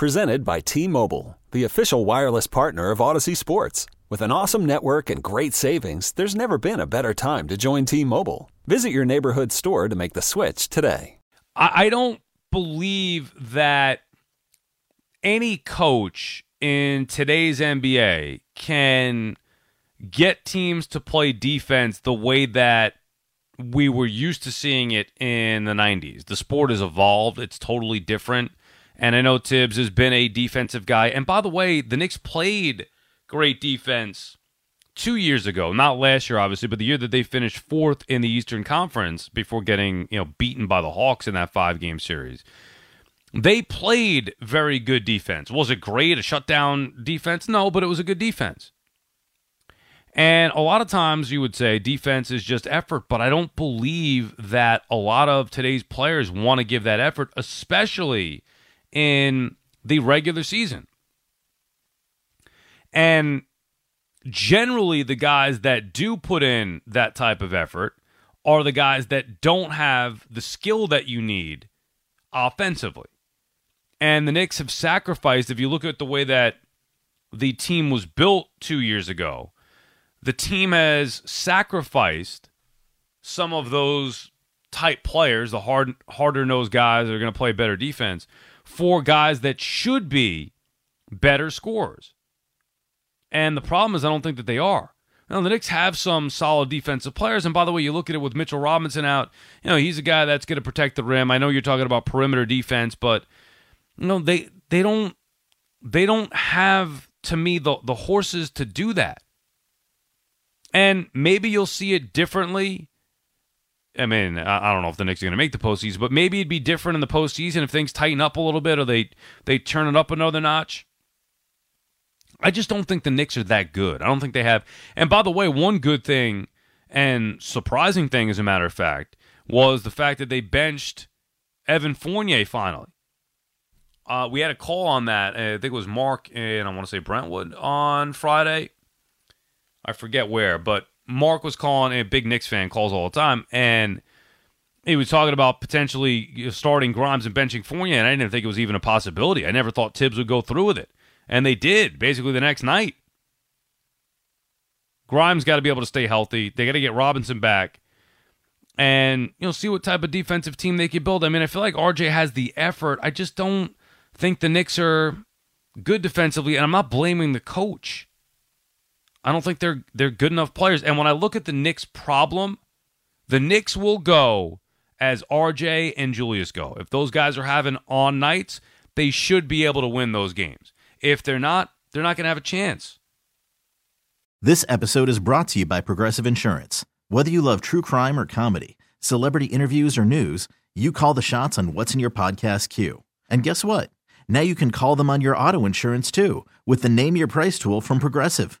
Presented by T Mobile, the official wireless partner of Audacy Sports. With an awesome network and great savings, there's never been a better time to join T Mobile. Visit your neighborhood store to make the switch today. I, don't believe that any coach in today's NBA can get teams to play defense the way that we were used to seeing it in the 90s. The sport has evolved, it's totally different. And I know Thibs has been a defensive guy. And by the way, the Knicks played great defense two years ago, not last year, obviously, but the year that they finished fourth in the Eastern Conference before getting you know beaten by the Hawks in that five game series. They played very good defense. Was it great? A shutdown defense? No, but it was a good defense. And a lot of times you would say defense is just effort, but I don't believe that a lot of today's players want to give that effort, especially in the regular season. And generally, the guys that do put in that type of effort are the guys that don't have the skill that you need offensively. And the Knicks have sacrificed, if you look at the way that the team was built two years ago, the team has sacrificed some of those type players, the hard harder nosed guys that are going to play better defense, for guys that should be better scorers. And the problem is, I don't think that they are. Now, the Knicks have some solid defensive players. And by the way, you look at it with Mitchell Robinson out, you know, he's a guy that's going to protect the rim. I know you're talking about perimeter defense, but you know, they they don't they don't have to me the the horses to do that. And maybe you'll see it differently. I mean, I, don't know if the Knicks are going to make the postseason, but maybe it'd be different in the postseason if things tighten up a little bit or they they turn it up another notch. I just don't think the Knicks are that good. I don't think they have. And by the way, one good thing and surprising thing, as a matter of fact, was the fact that they benched Evan Fournier finally. Uh, we had a call on that. I think it was Mark and I want to say Brentwood on Friday. I forget where, but Mark was calling, a big Knicks fan calls all the time, and he was talking about potentially starting Grimes and benching Fournier, and I didn't think it was even a possibility. I never thought Thibs would go through with it. And they did, basically the next night. Grimes got to be able to stay healthy. They got to get Robinson back. And, you know, see what type of defensive team they can build. I mean, I feel like RJ has the effort. I just don't think the Knicks are good defensively, and I'm not blaming the coach. I don't think they're they're good enough players. And when I look at the Knicks problem, the Knicks will go as RJ and Julius go. If those guys are having on nights, they should be able to win those games. If they're not, they're not going to have a chance. This episode is brought to you by Progressive Insurance. Whether you love true crime or comedy, celebrity interviews or news, you call the shots on what's in your podcast queue. And guess what? Now you can call them on your auto insurance too with the Name Your Price tool from Progressive.